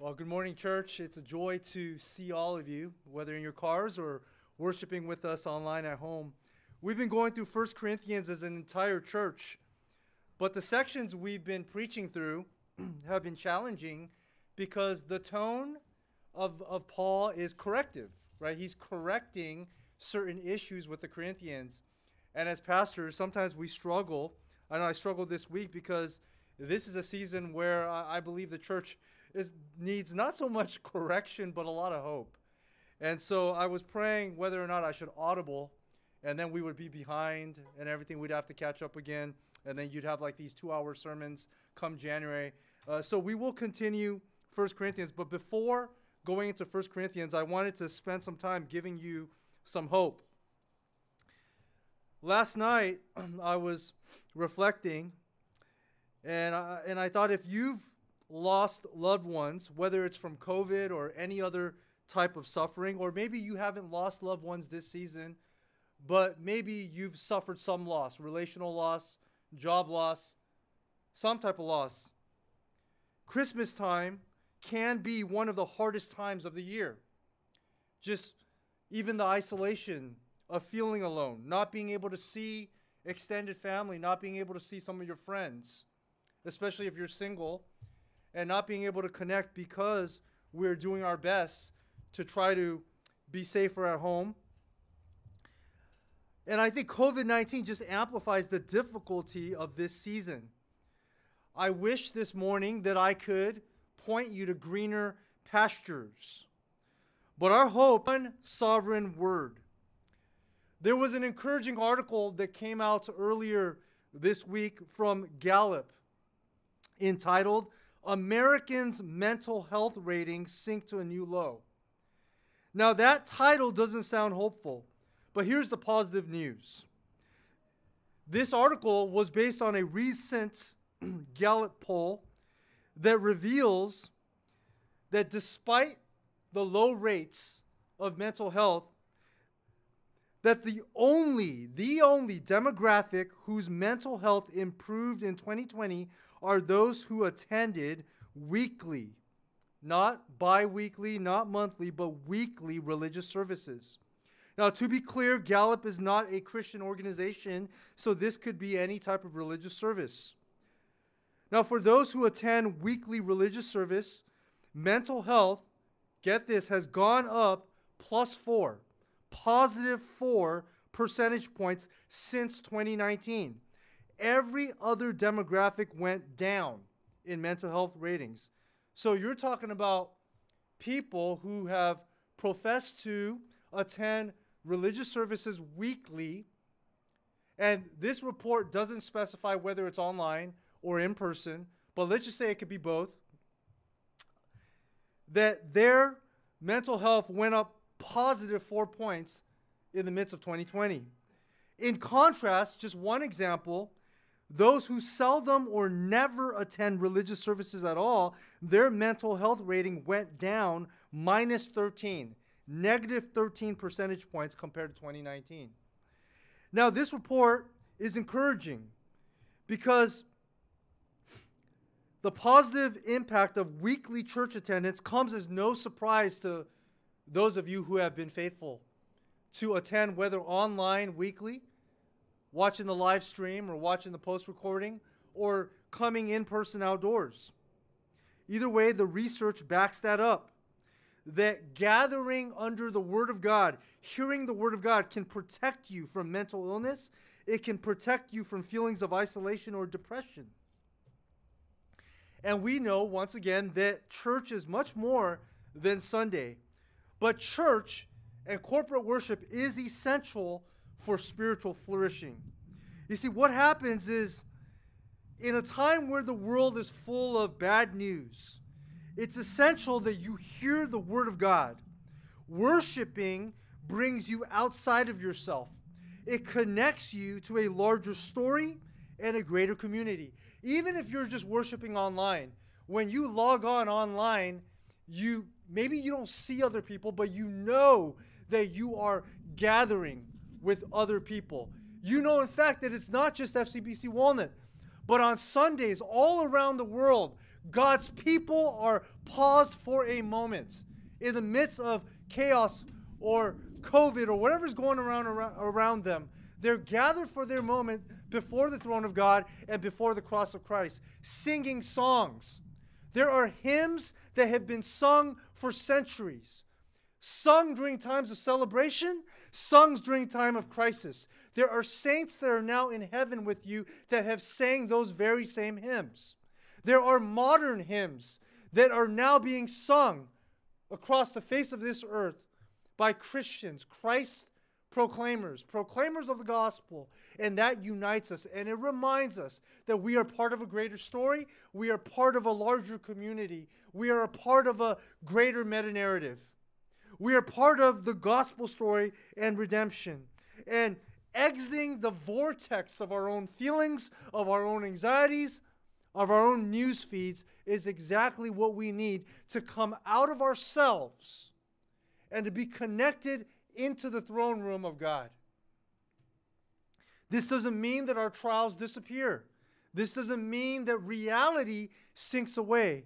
Well, good morning, church. It's a joy to see all of you, whether in your cars or worshiping with us online at home. We've been going through 1 Corinthians as an entire church, but the sections we've been preaching through have been challenging because the tone of, of Paul is corrective, right? He's correcting certain issues with the Corinthians. And as pastors, sometimes we struggle. I know I struggled this week because this is a season where I, I believe the church is, needs not so much correction, but a lot of hope. And so I was praying whether or not I should audible, and then we would be behind and everything. We'd have to catch up again, and then you'd have like these two-hour sermons come January. Uh, so we will continue First Corinthians, but before going into First Corinthians, I wanted to spend some time giving you some hope. Last night, I was reflecting, and I, and I thought if you've lost loved ones, whether it's from COVID or any other type of suffering, or maybe you haven't lost loved ones this season, but maybe you've suffered some loss relational loss, job loss, some type of loss. Christmas time can be one of the hardest times of the year. Just even the isolation of feeling alone, not being able to see extended family, not being able to see some of your friends, especially if you're single and not being able to connect because we're doing our best to try to be safer at home. And I think COVID 19 just amplifies the difficulty of this season. I wish this morning that I could point you to greener pastures. But our hope, one sovereign word. There was an encouraging article that came out earlier this week from Gallup entitled Americans' mental health ratings sink to a new low. Now, that title doesn't sound hopeful, but here's the positive news. This article was based on a recent Gallup poll that reveals that despite the low rates of mental health, that the only, the only demographic whose mental health improved in 2020 are those who attended weekly, not bi weekly, not monthly, but weekly religious services. Now, to be clear, Gallup is not a Christian organization, so this could be any type of religious service. Now, for those who attend weekly religious service, mental health, get this, has gone up plus four, positive four percentage points since 2019 every other demographic went down in mental health ratings. So you're talking about people who have professed to attend religious services weekly, and this report doesn't specify whether it's online or in person, but let's just say it could be both, that their mental health went up positive four points in the midst of 2020. In contrast, just one example, those who seldom or never attend religious services at all, their mental health rating went down minus 13, negative 13 percentage points compared to 2019. Now, this report is encouraging because the positive impact of weekly church attendance comes as no surprise to those of you who have been faithful to attend, whether online weekly watching the live stream or watching the post recording or coming in person outdoors. Either way, the research backs that up. That gathering under the Word of God, hearing the Word of God, can protect you from mental illness. It can protect you from feelings of isolation or depression. And we know, once again, that church is much more than Sunday. But church and corporate worship is essential for spiritual flourishing. You see, what happens is in a time where the world is full of bad news, it's essential that you hear the Word of God. Worshiping brings you outside of yourself, it connects you to a larger story and a greater community. Even if you're just worshiping online, when you log on online, you maybe you don't see other people, but you know that you are gathering with other people. You know, in fact, that it's not just FCBC Walnut, but on Sundays all around the world, God's people are paused for a moment in the midst of chaos or COVID or whatever's going around around them. They're gathered for their moment before the throne of God and before the cross of Christ, singing songs. There are hymns that have been sung for centuries, sung during times of celebration, sung during time of crisis. There are saints that are now in heaven with you that have sang those very same hymns. There are modern hymns that are now being sung across the face of this earth by Christians, Christ proclaimers, proclaimers of the gospel, and that unites us and it reminds us that we are part of a greater story, we are part of a larger community, we are a part of a greater meta narrative. We are part of the gospel story and redemption. And exiting the vortex of our own feelings, of our own anxieties, of our own news feeds is exactly what we need to come out of ourselves and to be connected into the throne room of God. This doesn't mean that our trials disappear. This doesn't mean that reality sinks away.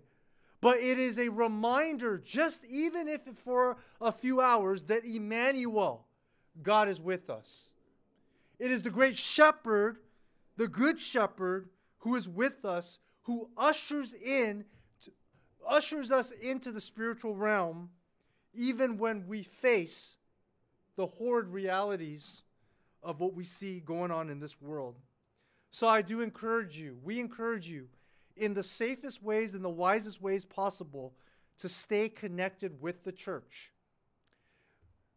But it is a reminder, just even if for a few hours, that Emmanuel, God is with us. It is the great shepherd, the good shepherd, who is with us, who ushers in, ushers us into the spiritual realm, even when we face the horrid realities of what we see going on in this world. So I do encourage you, we encourage you, in the safest ways and the wisest ways possible, to stay connected with the church.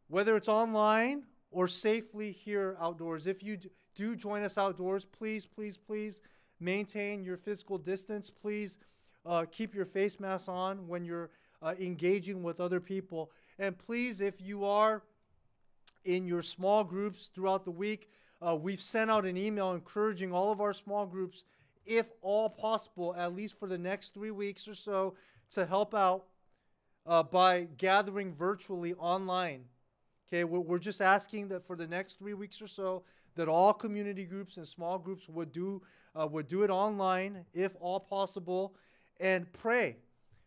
Whether it's online or safely here outdoors. If you do join us outdoors, please, please, please maintain your physical distance. Please uh, keep your face mask on when you're uh, engaging with other people. And please, if you are in your small groups throughout the week. Uh, we've sent out an email encouraging all of our small groups, if all possible, at least for the next three weeks or so, to help out uh, by gathering virtually online. Okay, we're, just asking that for the next three weeks or so, that all community groups and small groups would do uh, would do it online if all possible, and pray.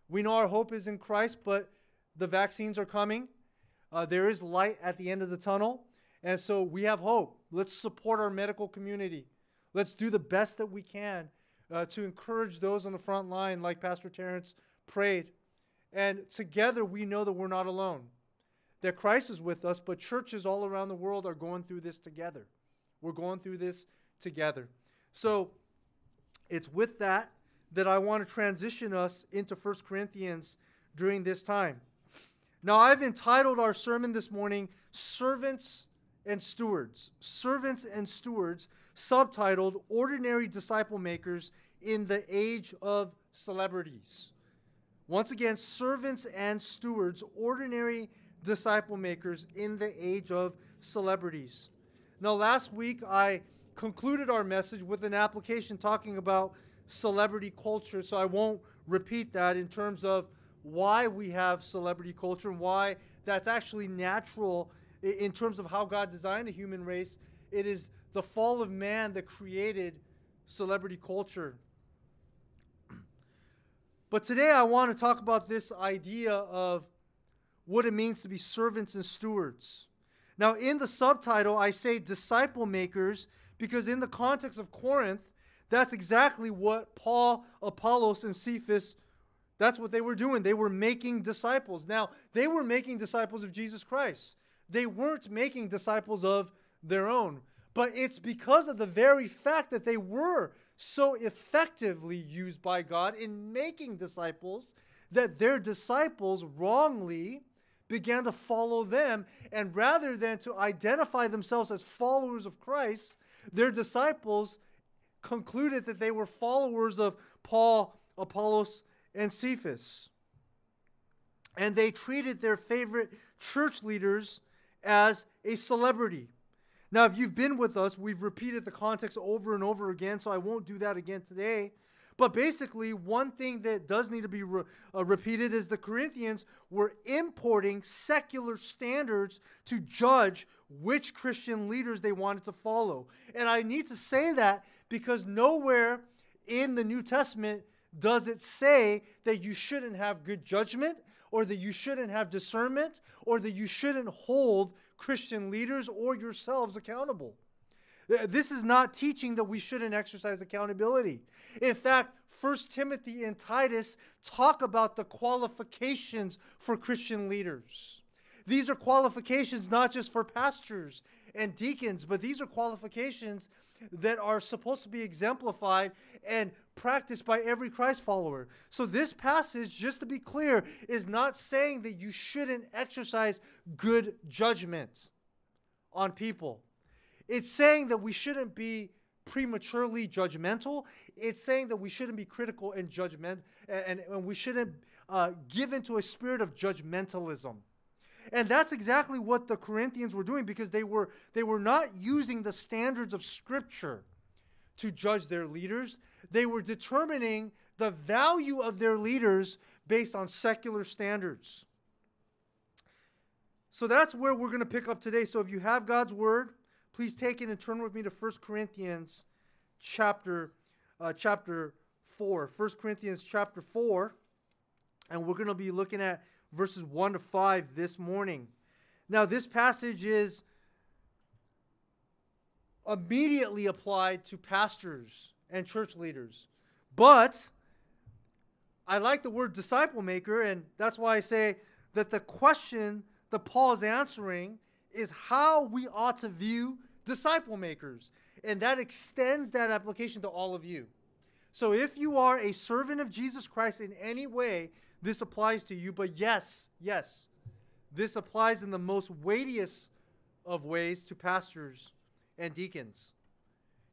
We know our hope is in Christ, but the vaccines are coming. Uh, there is light at the end of the tunnel. And so we have hope. Let's support our medical community. Let's do the best that we can uh, to encourage those on the front line, like Pastor Terrence prayed. And together we know that we're not alone, that Christ is with us, but churches all around the world are going through this together. We're going through this together. So it's with that that I want to transition us into 1 Corinthians during this time. Now, I've entitled our sermon this morning, Servants and Stewards. Servants and Stewards, subtitled Ordinary Disciple Makers in the Age of Celebrities. Once again, servants and stewards, ordinary disciple makers in the age of celebrities. Now, last week I concluded our message with an application talking about celebrity culture, so I won't repeat that in terms of why we have celebrity culture and why that's actually natural in terms of how God designed the human race. It is the fall of man that created celebrity culture. But today I want to talk about this idea of what it means to be servants and stewards. Now, in the subtitle, I say disciple makers because, in the context of Corinth, that's exactly what Paul, Apollos, and Cephas that's what they were doing. They were making disciples. Now, they were making disciples of Jesus Christ. They weren't making disciples of their own. But it's because of the very fact that they were so effectively used by God in making disciples that their disciples wrongly began to follow them. And rather than to identify themselves as followers of Christ, their disciples concluded that they were followers of Paul, Apollos, and Cephas. And they treated their favorite church leaders as a celebrity. Now, if you've been with us, we've repeated the context over and over again, so I won't do that again today. But basically, one thing that does need to be re- uh, repeated is the Corinthians were importing secular standards to judge which Christian leaders they wanted to follow. And I need to say that because nowhere in the New Testament does it say that you shouldn't have good judgment or that you shouldn't have discernment or that you shouldn't hold Christian leaders or yourselves accountable. This is not teaching that we shouldn't exercise accountability. In fact, 1 Timothy and Titus talk about the qualifications for Christian leaders. These are qualifications not just for pastors and deacons, but these are qualifications that are supposed to be exemplified and practiced by every Christ follower. So, this passage, just to be clear, is not saying that you shouldn't exercise good judgment on people. It's saying that we shouldn't be prematurely judgmental. It's saying that we shouldn't be critical and judgment, and, and we shouldn't uh, give into a spirit of judgmentalism. And that's exactly what the Corinthians were doing because they were they were not using the standards of scripture to judge their leaders. They were determining the value of their leaders based on secular standards. So that's where we're going to pick up today. So if you have God's word, please take it and turn with me to 1 Corinthians chapter uh, chapter 4. 1 Corinthians chapter 4. And we're going to be looking at verses 1 to 5 this morning. Now, this passage is immediately applied to pastors and church leaders. But I like the word disciple maker, and that's why I say that the question that Paul is answering is how we ought to view disciple makers. And that extends that application to all of you. So if you are a servant of Jesus Christ in any way, this applies to you. But yes, yes, this applies in the most weightiest of ways to pastors and deacons.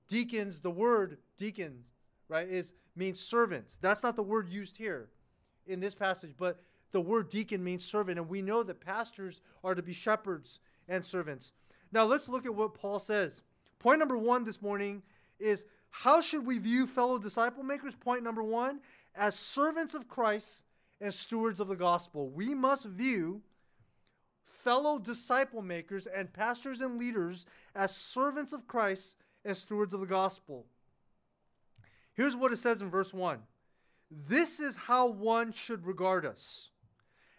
Deacons, the word deacon, right, is means servants. That's not the word used here in this passage, but the word deacon means servant, and we know that pastors are to be shepherds and servants. Now let's look at what Paul says. Point number one this morning is how should we view fellow disciple makers? Point number one, as servants of Christ and stewards of the gospel. We must view fellow disciple makers and pastors and leaders as servants of Christ and stewards of the gospel. Here's what it says in verse 1 This is how one should regard us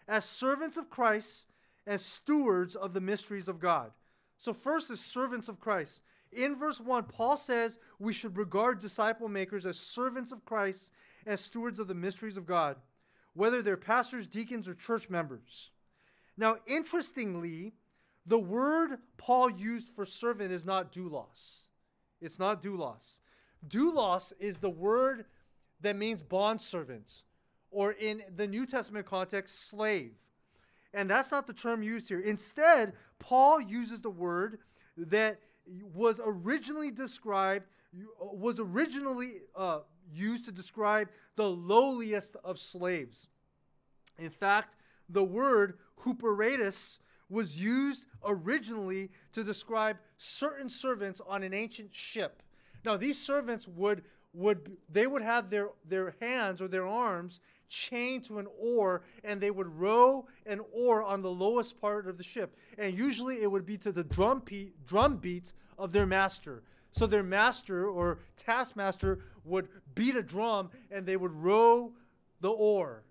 as servants of Christ and stewards of the mysteries of God. So, first is servants of Christ. In verse 1, Paul says we should regard disciple makers as servants of Christ and stewards of the mysteries of God whether they're pastors, deacons, or church members. Now, interestingly, the word Paul used for servant is not doulos. It's not doulos. Doulos is the word that means bondservant, or in the New Testament context, slave. And that's not the term used here. Instead, Paul uses the word that was originally described, was originally uh, used to describe the lowliest of slaves. In fact, the word huperetus was used originally to describe certain servants on an ancient ship. Now, these servants would would they would have their their hands or their arms chained to an oar and they would row an oar on the lowest part of the ship and usually it would be to the drum beat, drum beat of their master so their master or taskmaster would beat a drum and they would row the oar.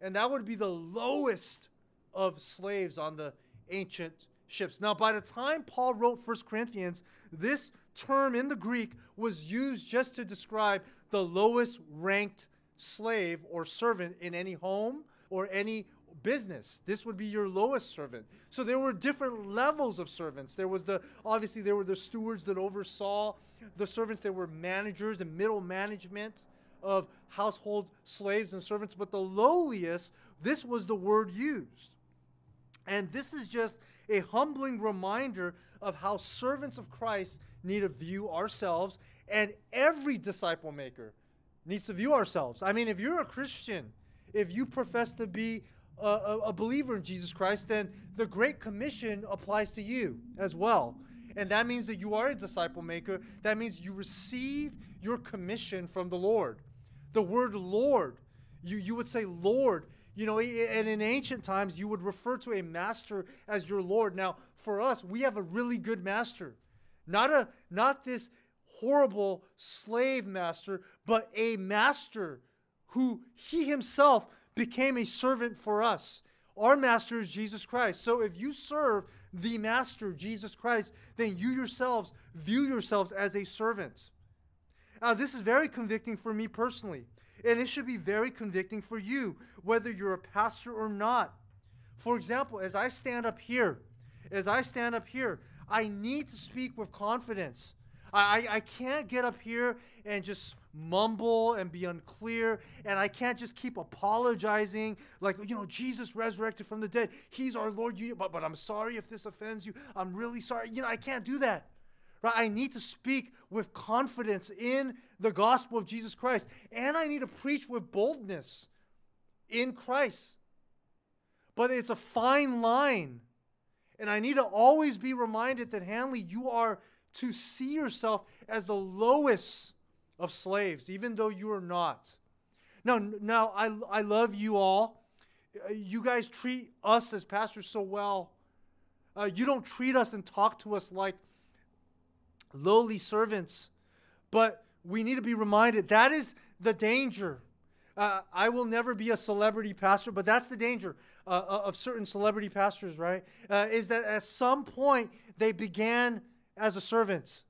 And that would be the lowest of slaves on the ancient ships. Now, by the time Paul wrote 1 Corinthians, this term in the Greek was used just to describe the lowest ranked slave or servant in any home or any business. This would be your lowest servant. So there were different levels of servants. There was the obviously there were the stewards that oversaw the servants. There were managers and middle management of household slaves and servants, but the lowliest, this was the word used. And this is just a humbling reminder of how servants of Christ need to view ourselves and every disciple maker needs to view ourselves. I mean, if you're a Christian, if you profess to be a, a, believer in Jesus Christ, then the Great Commission applies to you as well. And that means that you are a disciple maker. That means you receive your commission from the Lord. The word Lord, you, you would say Lord. You know, and in ancient times, you would refer to a master as your Lord. Now, for us, we have a really good master. Not a not this horrible slave master, but a master who he himself became a servant for us. Our master is Jesus Christ. So if you serve the master, Jesus Christ, then you yourselves view yourselves as a servant. Now, this is very convicting for me personally, and it should be very convicting for you, whether you're a pastor or not. For example, as I stand up here, as I stand up here, I need to speak with confidence. I, I, can't get up here and just mumble and be unclear. And I can't just keep apologizing like, you know, Jesus resurrected from the dead. He's our Lord. You, But, but I'm sorry if this offends you. I'm really sorry. You know, I can't do that. Right? I need to speak with confidence in the gospel of Jesus Christ. And I need to preach with boldness in Christ. But it's a fine line. And I need to always be reminded that, Hanley, you are to see yourself as the lowest of slaves, even though you are not. Now, now I, I love you all. Uh, you guys treat us as pastors so well. Uh, you don't treat us and talk to us like lowly servants. But we need to be reminded that is the danger. Uh, I will never be a celebrity pastor, but that's the danger uh, uh of certain celebrity pastors, right? Uh, is that at some point they began as a servant.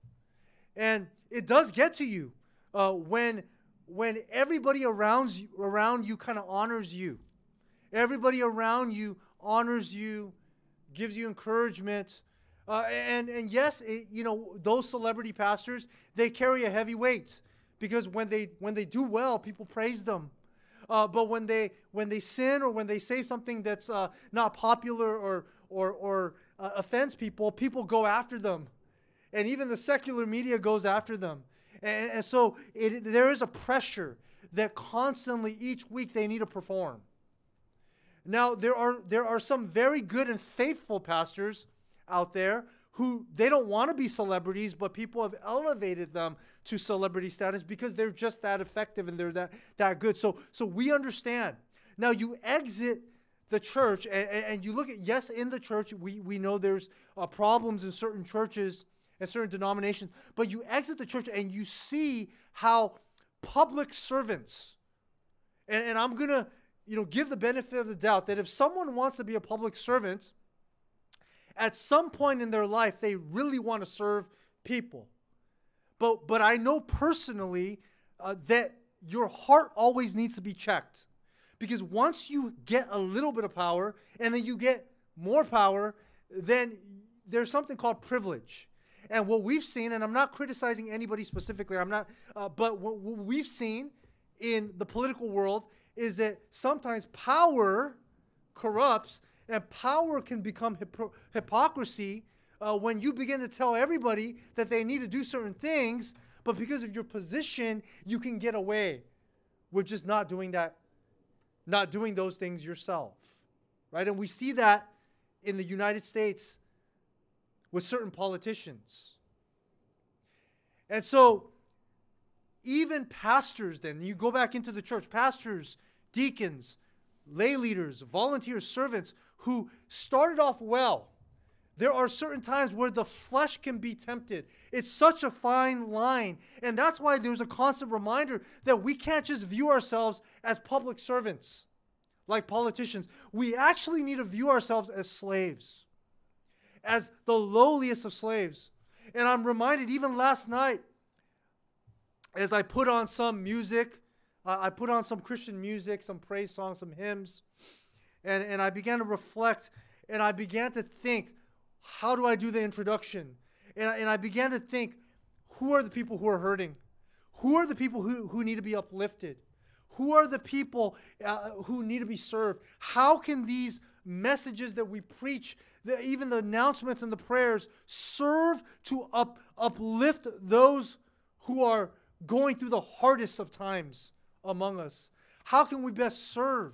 And it does get to you uh, when when everybody around you, around you kind of honors you. Everybody around you honors you, gives you encouragement. Uh, and and yes, it, you know those celebrity pastors they carry a heavy weight because when they when they do well, people praise them. Uh, but when they when they sin or when they say something that's uh, not popular or or or uh, offends people, people go after them, and even the secular media goes after them. And, and so it, there is a pressure that constantly each week they need to perform. Now, there are, there are some very good and faithful pastors out there who they don't want to be celebrities, but people have elevated them to celebrity status because they're just that effective and they're that, that good. So, so we understand. Now, you exit the church and, and you look at, yes, in the church, we, we know there's uh, problems in certain churches and certain denominations, but you exit the church and you see how public servants, and, and I'm going to you know, give the benefit of the doubt that if someone wants to be a public servant, at some point in their life, they really want to serve people. But, but I know personally uh, that your heart always needs to be checked. Because once you get a little bit of power and then you get more power, then there's something called privilege. And what we've seen, and I'm not criticizing anybody specifically, I'm not, uh, but what, what we've seen in the political world is that sometimes power corrupts and power can become hypocrisy uh, when you begin to tell everybody that they need to do certain things, but because of your position, you can get away with just not doing that, not doing those things yourself. Right? And we see that in the United States with certain politicians. And so, even pastors, then, you go back into the church, pastors, deacons, lay leaders, volunteers, servants who started off well. There are certain times where the flesh can be tempted. It's such a fine line. And that's why there's a constant reminder that we can't just view ourselves as public servants like politicians. We actually need to view ourselves as slaves as the lowliest of slaves. And I'm reminded, even last night, as I put on some music, uh, I put on some Christian music, some praise songs, some hymns, and, and I began to reflect and I began to think, how do I do the introduction? And I, and I began to think, who are the people who are hurting? Who are the people who, who need to be uplifted? Who are the people uh, who need to be served? How can these messages that we preach, the, even the announcements and the prayers, serve to up, uplift those who are going through the hardest of times among us? How can we best serve?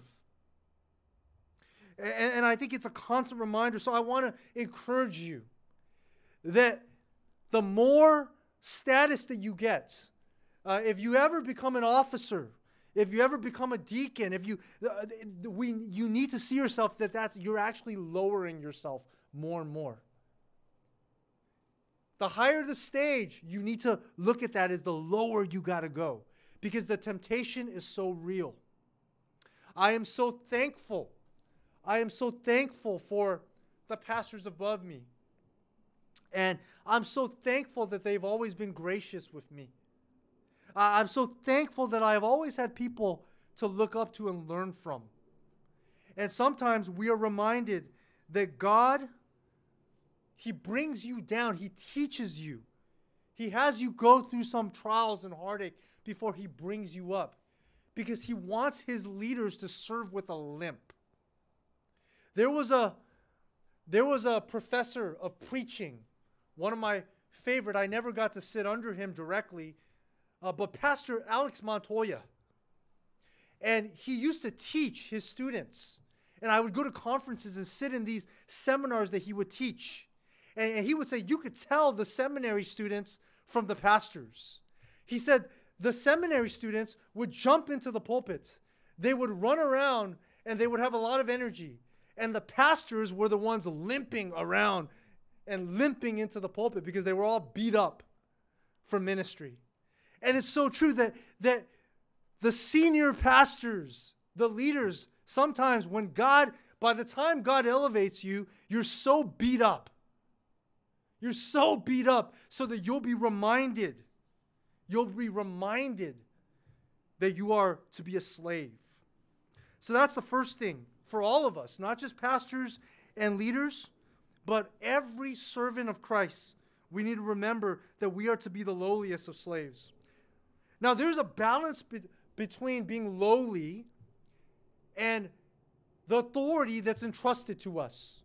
And, and I think it's a constant reminder. So I want to encourage you that the more status that you get, uh, if you ever become an officer, if you ever become a deacon, if you uh, we you need to see yourself that that's you're actually lowering yourself more and more. the higher the stage, you need to look at that as the lower you got to go because the temptation is so real. I am so thankful. I am so thankful for the pastors above me. And I'm so thankful that they've always been gracious with me. I'm so thankful that I've always had people to look up to and learn from. And sometimes we are reminded that God, He brings you down, He teaches you. He has you go through some trials and heartache before He brings you up because He wants His leaders to serve with a limp. There was a there was a professor of preaching, one of my favorite. I never got to sit under him directly, uh, but Pastor Alex Montoya. And he used to teach his students. And I would go to conferences and sit in these seminars that he would teach. And, and he would say, You could tell the seminary students from the pastors. He said, The seminary students would jump into the pulpits, they would run around, and they would have a lot of energy. And the pastors were the ones limping around and limping into the pulpit because they were all beat up from ministry. And it's so true that, that the senior pastors, the leaders, sometimes when God, by the time God elevates you, you're so beat up. You're so beat up so that you'll be reminded, you'll be reminded that you are to be a slave. So that's the first thing for all of us, not just pastors and leaders, but every servant of Christ. We need to remember that we are to be the lowliest of slaves. Now, there's a balance be- between being lowly and the authority that's entrusted to us.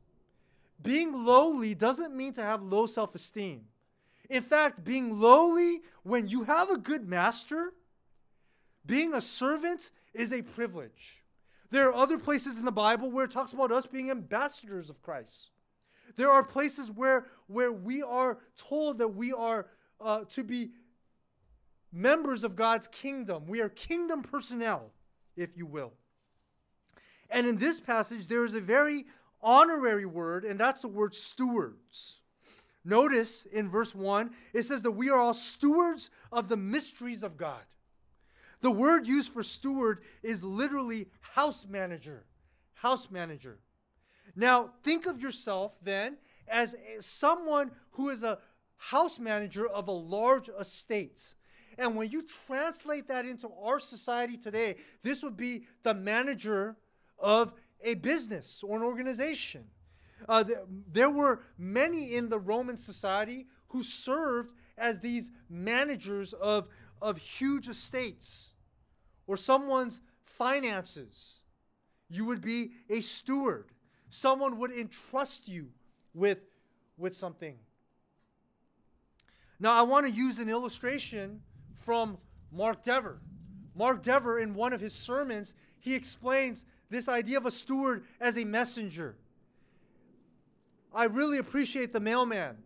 Being lowly doesn't mean to have low self esteem. In fact, being lowly when you have a good master, being a servant is a privilege. There are other places in the Bible where it talks about us being ambassadors of Christ. There are places where, where we are told that we are uh, to be members of God's kingdom. We are kingdom personnel, if you will. And in this passage, there is a very honorary word, and that's the word stewards. Notice in verse 1, it says that we are all stewards of the mysteries of God. The word used for steward is literally house manager. House manager. Now, think of yourself then as someone who is a house manager of a large estate. And when you translate that into our society today, this would be the manager of a business or an organization. Uh, th- there were many in the Roman society who served as these managers of, of huge estates or someone's finances. You would be a steward. Someone would entrust you with, with something. Now, I want to use an illustration from Mark Dever. Mark Dever, in one of his sermons, he explains this idea of a steward as a messenger. I really appreciate the mailman.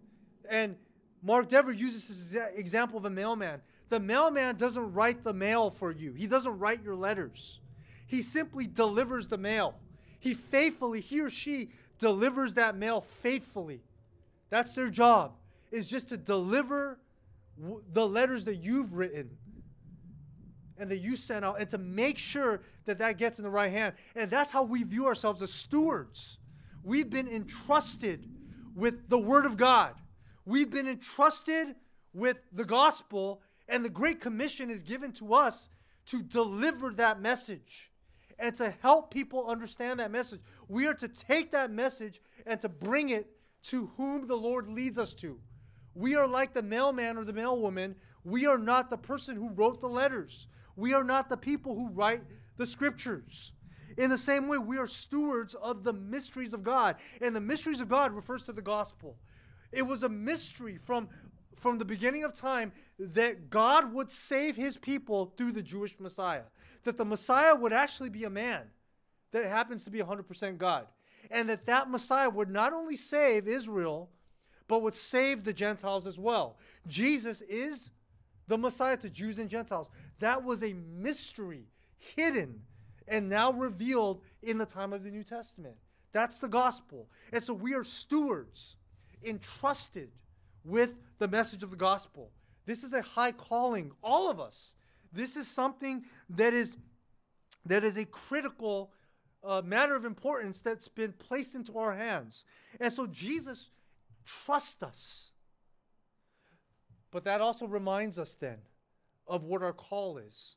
And Mark Dever uses this example of a mailman. The mailman doesn't write the mail for you, he doesn't write your letters. He simply delivers the mail. He faithfully, he or she delivers that mail faithfully. That's their job, is just to deliver w- the letters that you've written and that you sent out and to make sure that that gets in the right hand. And that's how we view ourselves as stewards. We've been entrusted with the Word of God, we've been entrusted with the gospel, and the Great Commission is given to us to deliver that message and to help people understand that message. We are to take that message and to bring it to whom the Lord leads us to. We are like the mailman or the mailwoman. We are not the person who wrote the letters. We are not the people who write the scriptures. In the same way, we are stewards of the mysteries of God. And the mysteries of God refers to the gospel. It was a mystery from, from the beginning of time that God would save his people through the Jewish Messiah that the Messiah would actually be a man that happens to be 100% God. And that that Messiah would not only save Israel, but would save the Gentiles as well. Jesus is the Messiah to Jews and Gentiles. That was a mystery hidden and now revealed in the time of the New Testament. That's the gospel. And so we are stewards entrusted with the message of the gospel. This is a high calling, all of us. This is something that is that is a critical uh, matter of importance that's been placed into our hands. And so Jesus trusts us. But that also reminds us then of what our call is.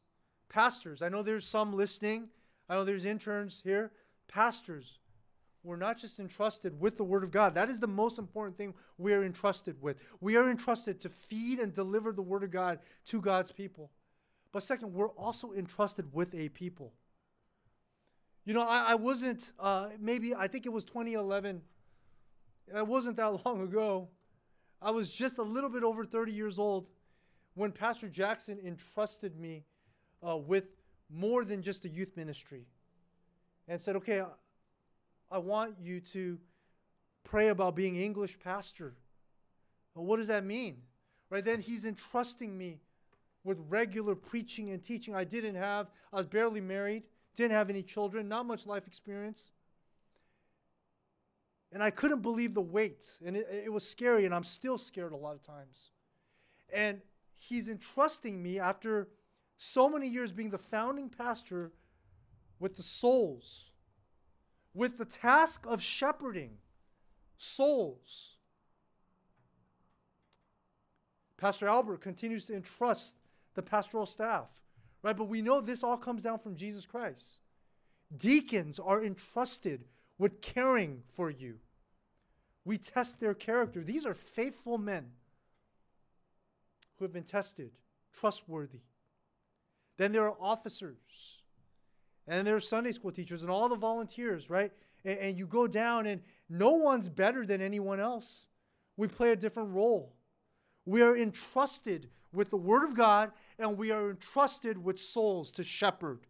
Pastors, I know there's some listening, I know there's interns here. Pastors, we're not just entrusted with the Word of God. That is the most important thing we are entrusted with. We are entrusted to feed and deliver the Word of God to God's people. But second, we're also entrusted with a people. You know, I, I wasn't, uh, maybe, I think it was 2011. It wasn't that long ago. I was just a little bit over 30 years old when Pastor Jackson entrusted me uh, with more than just the youth ministry and said, okay, I, want you to pray about being English pastor. Well, what does that mean? Right then, he's entrusting me with regular preaching and teaching. I didn't have, I was barely married, didn't have any children, not much life experience. And I couldn't believe the weight. And it, it was scary, and I'm still scared a lot of times. And he's entrusting me after so many years being the founding pastor with the souls, with the task of shepherding souls. Pastor Albert continues to entrust the pastoral staff, right? But we know this all comes down from Jesus Christ. Deacons are entrusted with caring for you. We test their character. These are faithful men who have been tested, trustworthy. Then there are officers, and there are Sunday school teachers, and all the volunteers, right? And, and you go down, and no one's better than anyone else. We play a different role. We are entrusted with the Word of God, and we are entrusted with souls to shepherd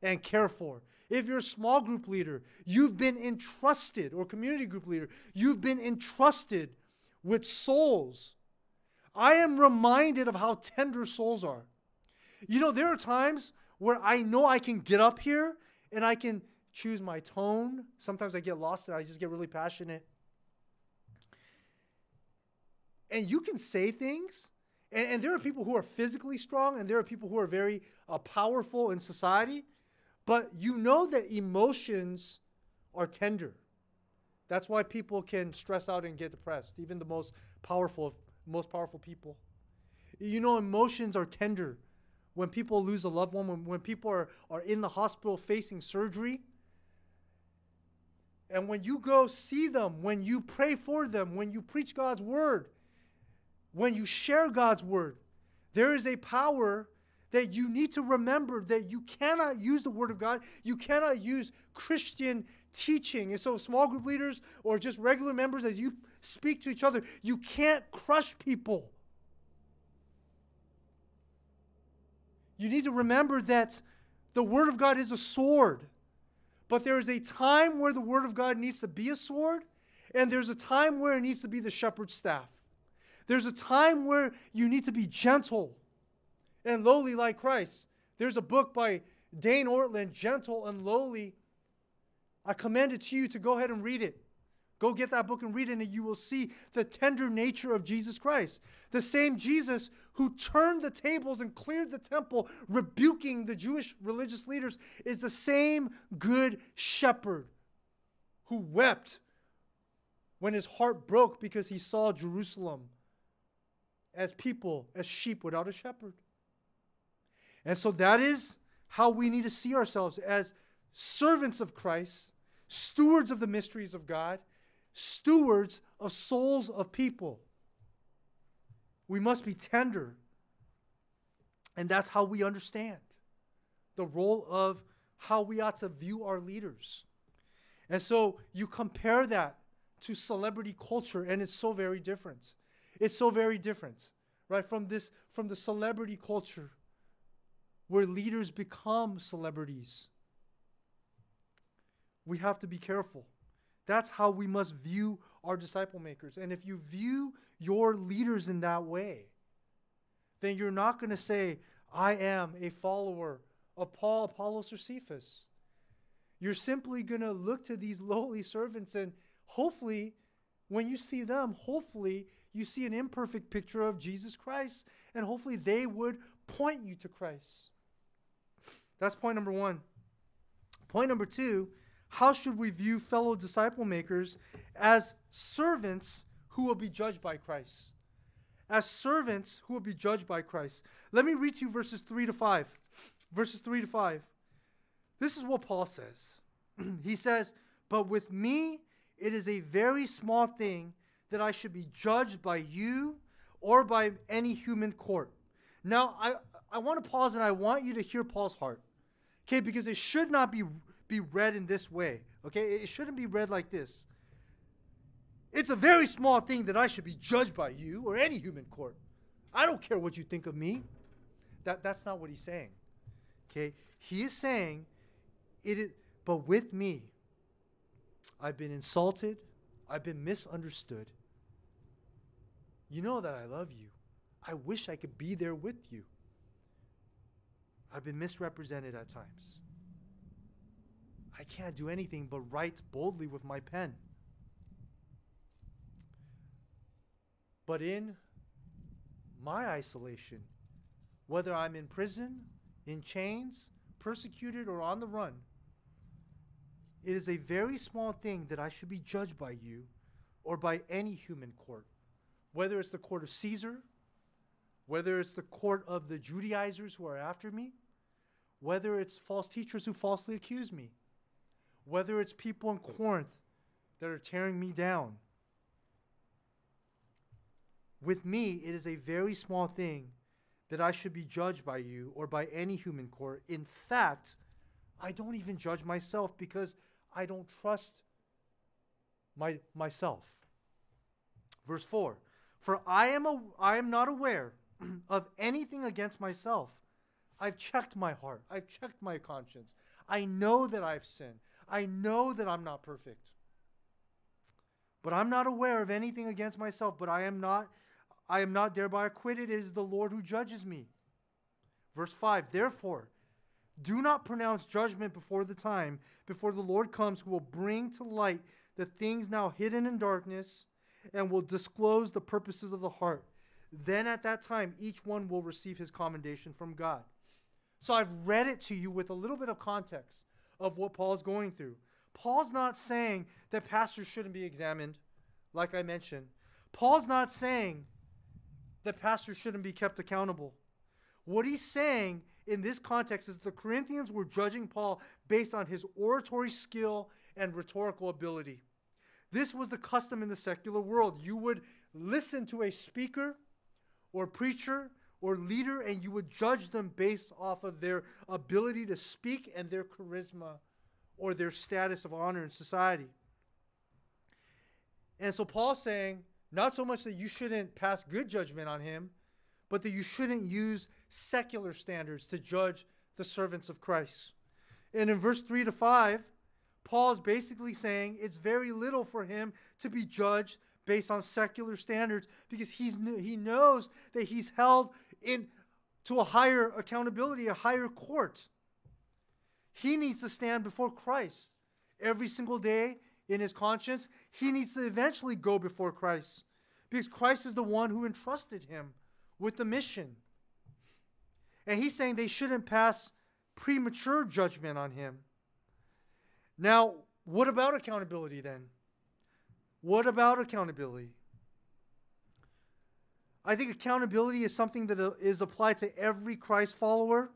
and care for. If you're a small group leader, you've been entrusted, or community group leader, you've been entrusted with souls. I am reminded of how tender souls are. You know, there are times where I know I can get up here and I can choose my tone. Sometimes I get lost and I just get really passionate. And you can say things, and, and there are people who are physically strong, and there are people who are very uh, powerful in society, but you know that emotions are tender. That's why people can stress out and get depressed, even the most powerful, most powerful people. You know, emotions are tender when people lose a loved one, when, when people are, are in the hospital facing surgery. And when you go see them, when you pray for them, when you preach God's word, when you share God's word, there is a power that you need to remember that you cannot use the word of God, you cannot use Christian teaching. And so, small group leaders or just regular members, as you speak to each other, you can't crush people. You need to remember that the Word of God is a sword, but there is a time where the Word of God needs to be a sword, and there's a time where it needs to be the shepherd's staff. There's a time where you need to be gentle and lowly like Christ. There's a book by Dane Ortlund, Gentle and Lowly. I commend it to you to go ahead and read it. Go get that book and read it, and you will see the tender nature of Jesus Christ. The same Jesus who turned the tables and cleared the temple, rebuking the Jewish religious leaders, is the same good shepherd who wept when his heart broke because he saw Jerusalem as people, as sheep without a shepherd. And so that is how we need to see ourselves as servants of Christ, stewards of the mysteries of God stewards of souls of people. We must be tender. And that's how we understand the role of how we ought to view our leaders. And so you compare that to celebrity culture, and it's so very different. It's so very different, right? From this, from the celebrity culture where leaders become celebrities. We have to be careful. That's how we must view our disciple makers. And if you view your leaders in that way, then you're not going to say, I am a follower of Paul, Apollos, or Cephas. You're simply going to look to these lowly servants and hopefully, when you see them, hopefully you see an imperfect picture of Jesus Christ, and hopefully they would point you to Christ. That's point number one. Point number two how should we view fellow disciple makers as servants who will be judged by Christ? As servants who will be judged by Christ. Let me read to you verses 3 to 5. Verses 3 to 5. This is what Paul says. he says, But with me, it is a very small thing that I should be judged by you or by any human court. Now, I, I want to pause and I want you to hear Paul's heart. Okay, because it should not be, be read in this way. Okay, it shouldn't be read like this. It's a very small thing that I should be judged by you or any human court. I don't care what you think of me. That, that's not what he's saying. Okay, he is saying, it is, but with me, I've been insulted, I've been misunderstood. You know that I love you. I wish I could be there with you. I've been misrepresented at times. I can't do anything but write boldly with my pen. But in my isolation, whether I'm in prison, in chains, persecuted, or on the run, it is a very small thing that I should be judged by you or by any human court, whether it's the court of Caesar, whether it's the court of the Judaizers who are after me, whether it's false teachers who falsely accuse me, whether it's people in Corinth that are tearing me down. With me, it is a very small thing that I should be judged by you or by any human court. In fact, I don't even judge myself because I don't trust my, myself. Verse 4 For I am, a, I am not aware of anything against myself. I've checked my heart, I've checked my conscience. I know that I've sinned, I know that I'm not perfect. But I'm not aware of anything against myself, but I am not I am not thereby acquitted. It is the Lord who judges me. Verse 5 Therefore, do not pronounce judgment before the time, before the Lord comes, who will bring to light the things now hidden in darkness and will disclose the purposes of the heart. Then at that time, each one will receive his commendation from God. So I've read it to you with a little bit of context of what Paul's going through. Paul's not saying that pastors shouldn't be examined, like I mentioned. Paul's not saying that pastors shouldn't be kept accountable. What he's saying in this context is the Corinthians were judging Paul based on his oratory skill and rhetorical ability. This was the custom in the secular world. You would listen to a speaker or preacher or leader and you would judge them based off of their ability to speak and their charisma or their status of honor in society. And so Paul's saying, not so much that you shouldn't pass good judgment on him, but that you shouldn't use secular standards to judge the servants of Christ. And in verse 3 to 5, Paul is basically saying it's very little for him to be judged based on secular standards because he's, he knows that he's held in to a higher accountability, a higher court. He needs to stand before Christ every single day in his conscience. He needs to eventually go before Christ because Christ is the one who entrusted him with the mission. And he's saying they shouldn't pass premature judgment on him. Now, what about accountability then? What about accountability? I think accountability is something that uh, applied to every Christ follower.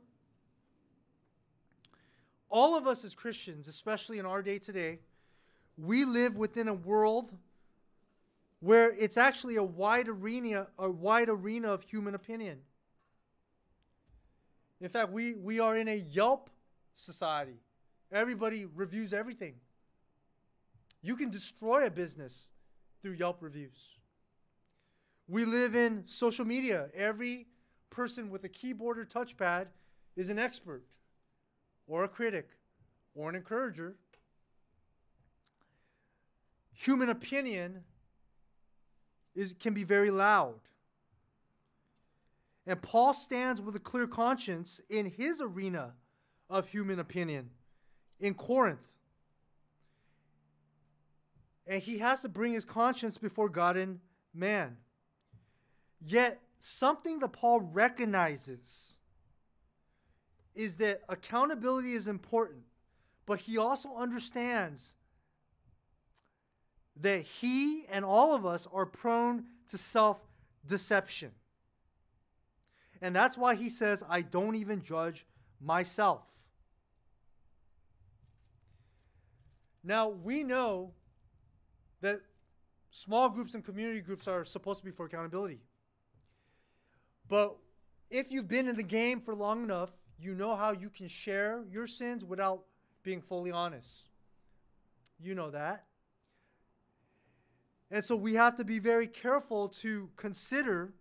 All of us as Christians, especially in our day today, we live within a world where it's actually a wide arena, a wide arena of human opinion. In fact, we, we are in a Yelp society. Everybody reviews everything. You can destroy a business through Yelp reviews. We live in social media. Every person with a keyboard or touchpad is an expert or a critic or an encourager. Human opinion is, can be very loud. And Paul stands with a clear conscience in his arena of human opinion in Corinth. And he has to bring his conscience before God and man. Yet, something that Paul recognizes is that accountability is important, but he also understands that he and all of us are prone to self deception. And that's why he says, I don't even judge myself. Now, we know that small groups and community groups are supposed to be for accountability. But if you've been in the game for long enough, you know how you can share your sins without being fully honest. You know that. And so we have to be very careful to consider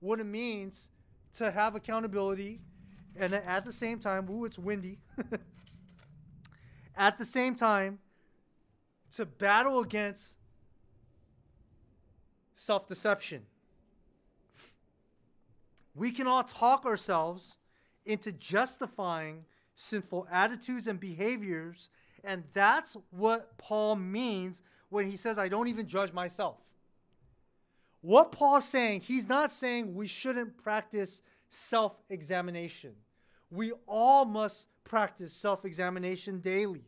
what it means to have accountability and at the same time, ooh, it's windy. at the same time, to battle against self deception. We can all talk ourselves into justifying sinful attitudes and behaviors, and that's what Paul means when he says, I don't even judge myself. What Paul's saying, he's not saying we shouldn't practice self examination. We all must practice self examination daily.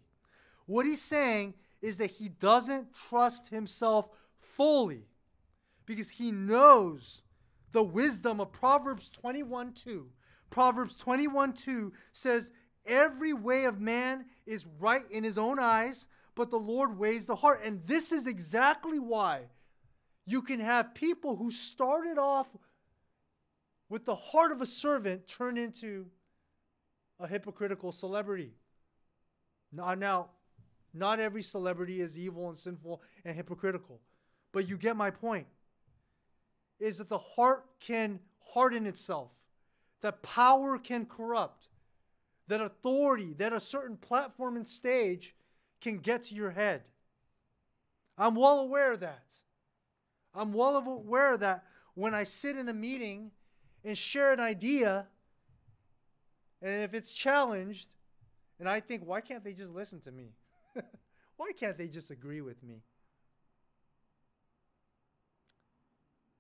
What he's saying is that he doesn't trust himself fully because he knows the wisdom of Proverbs 21 2. Proverbs 21 2 says, Every way of man is right in his own eyes, but the Lord weighs the heart. And this is exactly why you can have people who started off with the heart of a servant turn into a hypocritical celebrity. Now, now, not every celebrity is evil and sinful and hypocritical, but you get my point. Is that the heart can harden itself, that power can corrupt, that authority, that a certain platform and stage can get to your head. I'm well aware of that. I'm well aware that when I sit in a meeting and share an idea, and if it's challenged, and I think, why can't they just listen to me? why can't they just agree with me?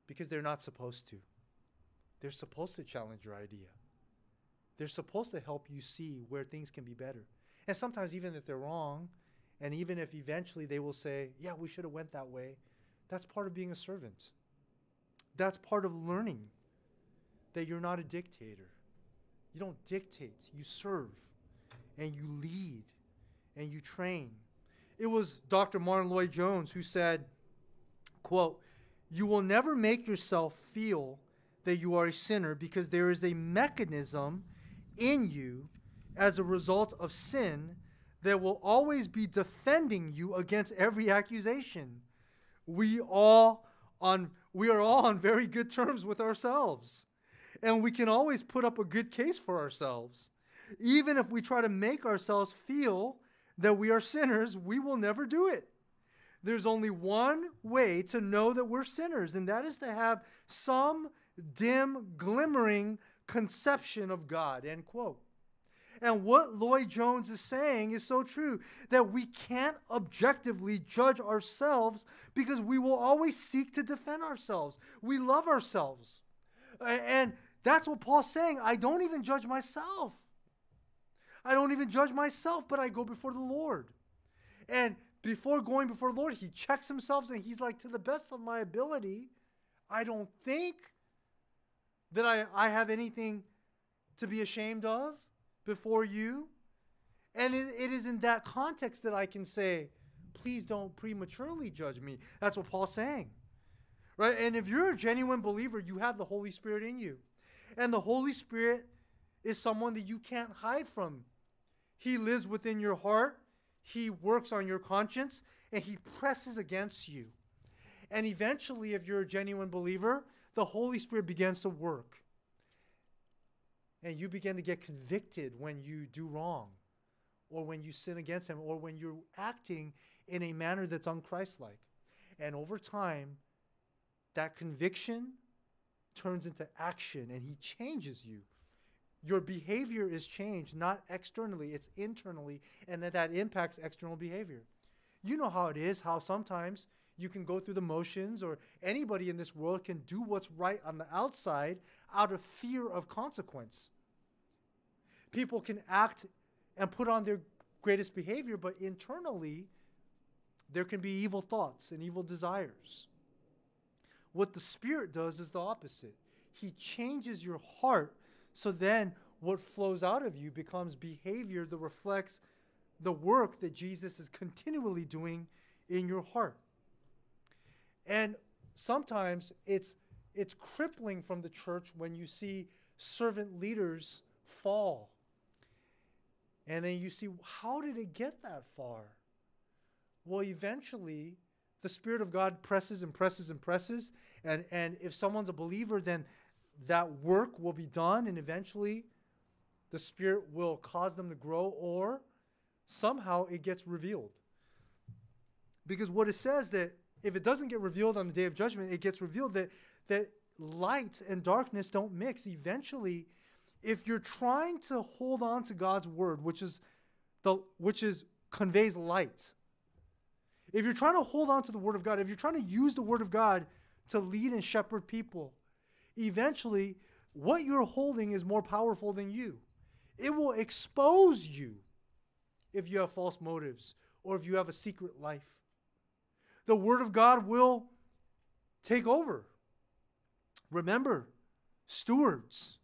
Because they're not supposed to. They're supposed to challenge your idea. They're supposed to help you see where things can be better. And sometimes even if they're wrong, and even if eventually they will say, "Yeah, we should have went that way," that's part of being a servant. That's part of learning that you're not a dictator. You don't dictate, you serve and you lead and you train. It was Dr. Martyn Lloyd-Jones who said, quote, "You will never make yourself feel that you are a sinner because there is a mechanism in you as a result of sin that will always be defending you against every accusation. We all on we are all on very good terms with ourselves and we can always put up a good case for ourselves. Even if we try to make ourselves feel that we are sinners, we will never do it. There's only one way to know that we're sinners, and that is to have some dim, glimmering conception of God. End quote. And what Lloyd Jones is saying is so true that we can't objectively judge ourselves because we will always seek to defend ourselves. We love ourselves. And that's what Paul's saying. I don't even judge myself. I don't even judge myself, but I go before the Lord. And before going before the Lord, he checks himself and he's like, to the best of my ability, I don't think that I, I have anything to be ashamed of before you. And it, it is in that context that I can say, please don't prematurely judge me. That's what Paul's saying. Right? And if you're a genuine believer, you have the Holy Spirit in you. And the Holy Spirit is someone that you can't hide from. He lives within your heart, He works on your conscience, and He presses against you. And eventually, if you're a genuine believer, the Holy Spirit begins to work. And you begin to get convicted when you do wrong, or when you sin against Him, or when you're acting in a manner that's unchristlike. And over time, that conviction turns into action and he changes you. Your behavior is changed, not externally, it's internally, and that that impacts external behavior. You know how it is, how sometimes you can go through the motions, or anybody in this world can do what's right on the outside out of fear of consequence. People can act and put on their greatest behavior, but internally, there can be evil thoughts and evil desires. What the Spirit does is the opposite. He changes your heart so then what flows out of you becomes behavior that reflects the work that Jesus is continually doing in your heart. And sometimes it's it's crippling from the church when you see servant leaders fall. And then you see how did it get that far? Well, eventually the Spirit of God presses and presses and presses. And, and if someone's a believer, then that work will be done, and eventually the Spirit will cause them to grow, or somehow it gets revealed. Because what it says that if it doesn't get revealed on the day of judgment, it gets revealed that that light and darkness don't mix. Eventually, if you're trying to hold on to God's word, which is the which is conveys light, if you're trying to hold on to the word of God, if you're trying to use the word of God to lead and shepherd people, eventually what you're holding is more powerful than you. It will expose you if you have false motives or if you have a secret life. The word of God will take over. Remember, stewards,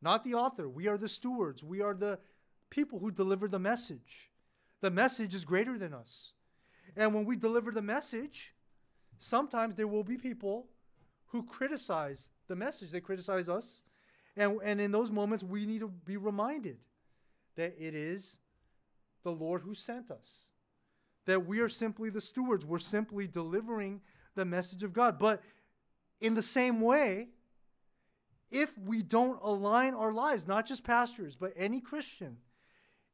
not the author. We are the stewards. We are the people who deliver the message. The message is greater than us. And when we deliver the message, sometimes there will be people who criticize the message. They criticize us. And, and in those moments, we need to be reminded that it is the Lord who sent us, that we are simply the stewards. We're simply delivering the message of God. But in the same way, if we don't align our lives, not just pastors, but any Christian,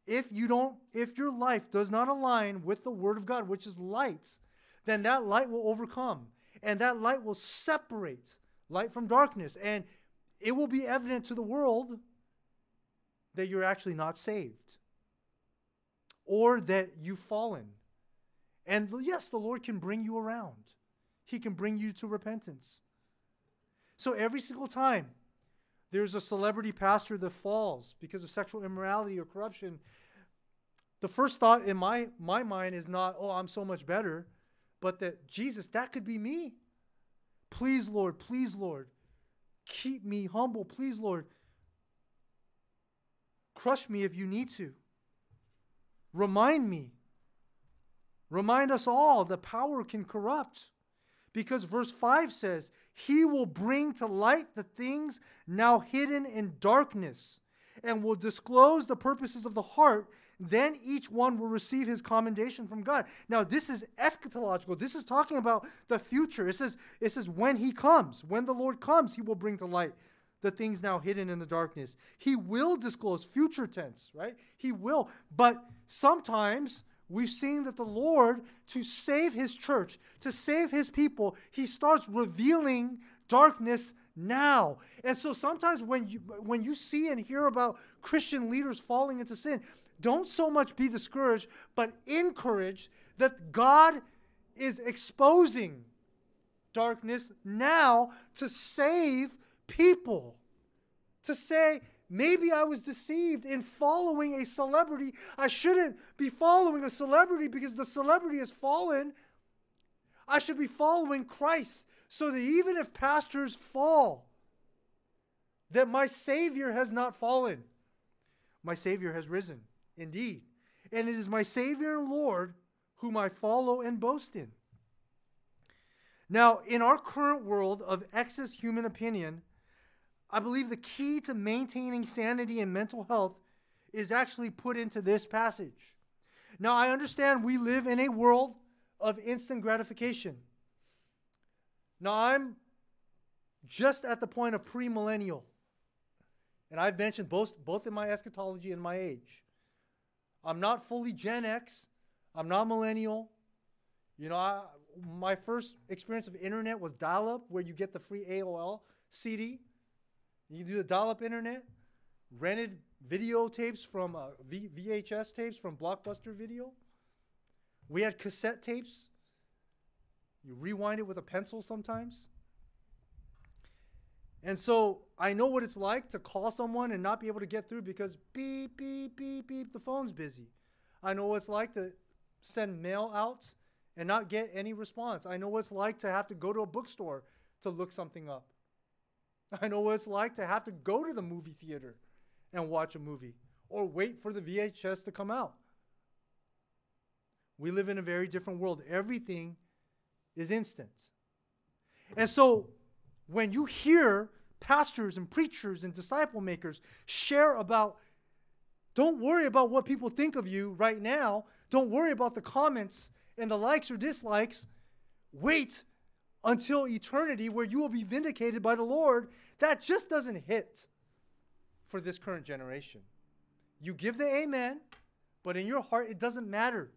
if you don't if your life does not align with the word of God, which is light, then that light will overcome and that light will separate light from darkness and it will be evident to the world that you're actually not saved or that you've fallen. And yes, the Lord can bring you around. He can bring you to repentance. So every single time there's a celebrity pastor that falls because of sexual immorality or corruption, the first thought in my, my mind is not, oh, I'm so much better, but that Jesus, that could be me. Please, Lord, please, Lord, keep me humble. Please, Lord, crush me if you need to. Remind me. Remind us all that power can corrupt. Because verse 5 says, He will bring to light the things now hidden in darkness and will disclose the purposes of the heart. Then each one will receive his commendation from God. Now, this is eschatological. This is talking about the future. It says, it says, when he comes, when the Lord comes, he will bring to light the things now hidden in the darkness. He will disclose future tense, right? He will. But sometimes we've seen that the Lord, to save his church, to save his people, he starts revealing darkness now. And so sometimes when you when you see and hear about Christian leaders falling into sin, don't so much be discouraged, but encourage that God is exposing darkness now to save people. To say, Maybe I was deceived in following a celebrity. I shouldn't be following a celebrity because the celebrity has fallen. I should be following Christ so that even if pastors fall, that my Savior has not fallen. My Savior has risen, indeed. And it is my Savior and Lord whom I follow and boast in. Now, in our current world of excess human opinion, I believe the key to maintaining sanity and mental health is actually put into this passage. Now, I understand we live in a world of instant gratification. Now, I'm just at the point of premillennial. And I've mentioned both, both in my eschatology and my age. I'm not fully Gen X. I'm not millennial. You know, I, my first experience of internet was dial up, where you get the free AOL CD. You do the dial-up internet, rented videotapes from uh, v- VHS tapes from Blockbuster Video. We had cassette tapes. You rewind it with a pencil sometimes. And so I know what it's like to call someone and not be able to get through because beep, beep, beep, beep, the phone's busy. I know what it's like to send mail out and not get any response. I know what it's like to have to go to a bookstore to look something up. I know what it's like to have to go to the movie theater and watch a movie or wait for the VHS to come out. We live in a very different world. Everything is instant. And so when you hear pastors and preachers and disciple makers share about, don't worry about what people think of you right now, don't worry about the comments and the likes or dislikes. Wait until eternity where you will be vindicated by the Lord. That just doesn't hit for this current generation. You give the amen, but in your heart, it doesn't matter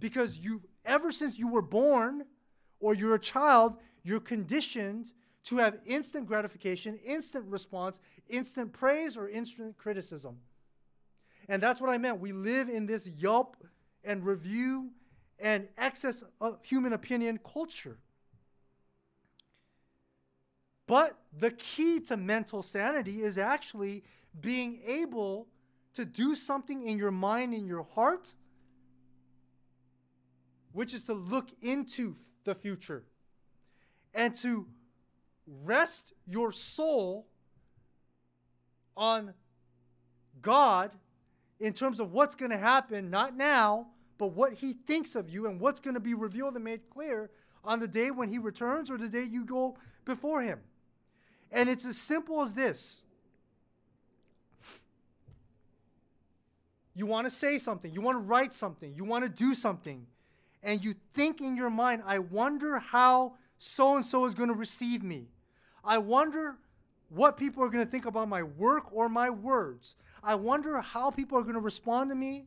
because you, ever since you were born or you're a child, you're conditioned to have instant gratification, instant response, instant praise, or instant criticism. And that's what I meant. We live in this Yelp and review and excess of human opinion culture. But the key to mental sanity is actually being able to do something in your mind, in your heart, which is to look into the future and to rest your soul on God in terms of what's going to happen, not now, but what He thinks of you and what's going to be revealed and made clear on the day when He returns or the day you go before Him. And it's as simple as this you want to say something, you want to write something, you want to do something, and you think in your mind, I wonder how so and so is going to receive me. I wonder what people are going to think about my work or my words. I wonder how people are going to respond to me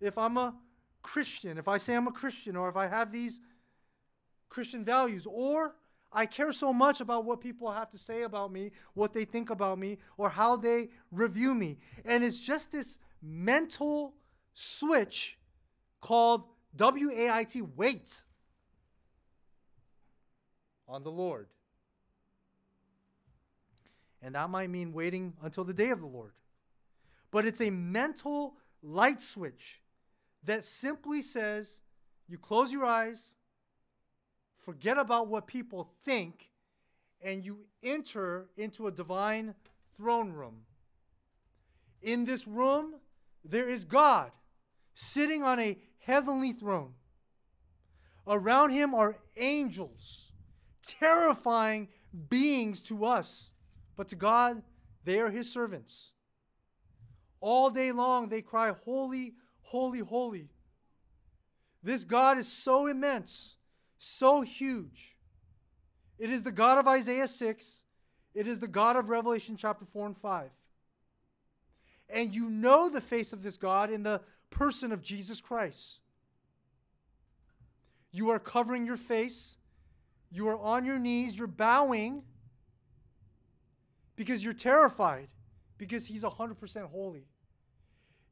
if I'm a Christian, if I say I'm a Christian, or if I have these Christian values, or I care so much about what people have to say about me, what they think about me, or how they review me. And it's just this mental switch called W A I T, wait on the Lord. And that might mean waiting until the day of the Lord. But it's a mental light switch that simply says you close your eyes, forget about what people think, and you enter into a divine throne room. In this room, there is God sitting on a heavenly throne. Around him are angels terrifying beings to us, but to God, they are his servants. All day long, they cry, Holy, holy, holy. This God is so immense, so huge. It is the God of Isaiah 6, it is the God of Revelation chapter 4 and 5. And you know the face of this God in the person of Jesus Christ. You are covering your face you are on your knees, you're bowing because you're terrified, because He's 100% holy.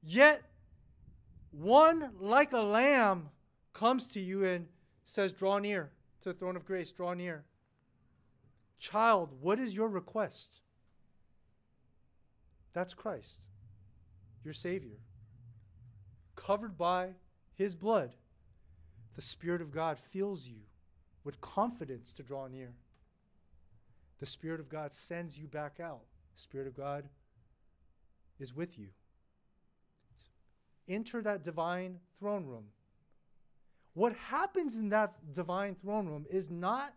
Yet, one like a lamb comes to you and says, Draw near to the throne of grace, draw near. Child, what is your request? That's Christ, your Savior. Covered by His blood, the Spirit of God fills you with confidence to draw near. The Spirit of God sends you back out. The Spirit of God is with you. Enter that divine throne room. What happens in that divine throne room is not,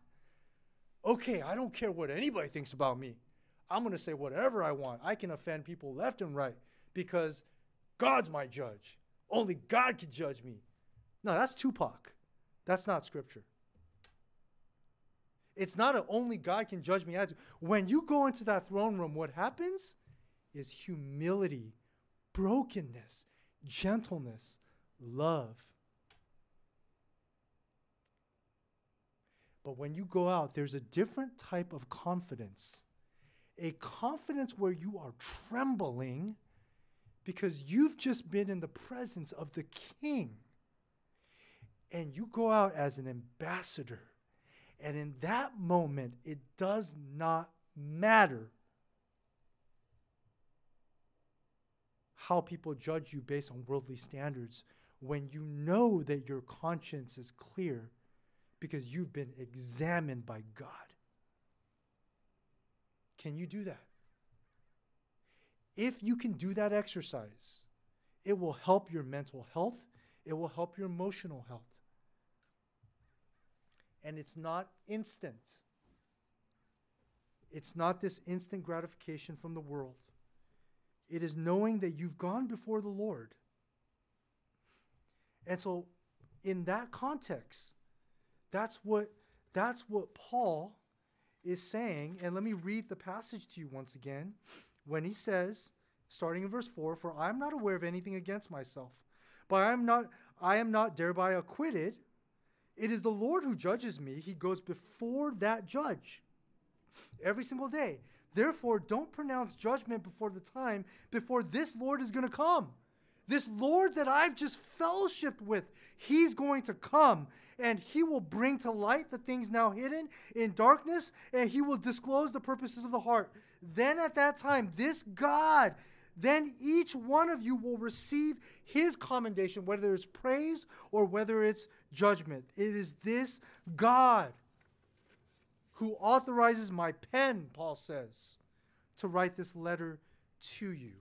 okay, I don't care what anybody thinks about me. I'm going to say whatever I want. I can offend people left and right because God's my judge. Only God can judge me. No, that's Tupac. That's not scripture. It's not only God can judge me as. When you go into that throne room, what happens is humility, brokenness, gentleness, love. But when you go out, there's a different type of confidence. A confidence where you are trembling because you've just been in the presence of the king. And you go out as an ambassador. And in that moment, it does not matter how people judge you based on worldly standards when you know that your conscience is clear because you've been examined by God. Can you do that? If you can do that exercise, it will help your mental health, it will help your emotional health. And it's not instant. It's not this instant gratification from the world. It is knowing that you've gone before the Lord. And so in that context, that's what that's what Paul is saying. And let me read the passage to you once again when he says, starting in verse 4, For I am not aware of anything against myself, but I am not I am not thereby acquitted. It is the Lord who judges me. He goes before that judge every single day. Therefore, don't pronounce judgment before the time, before this Lord is going to come. This Lord that I've just fellowshipped with, he's going to come and he will bring to light the things now hidden in darkness and he will disclose the purposes of the heart. Then at that time, this God, then each one of you will receive his commendation, whether it's praise or whether it's judgment. It is this God who authorizes my pen, Paul says, to write this letter to you.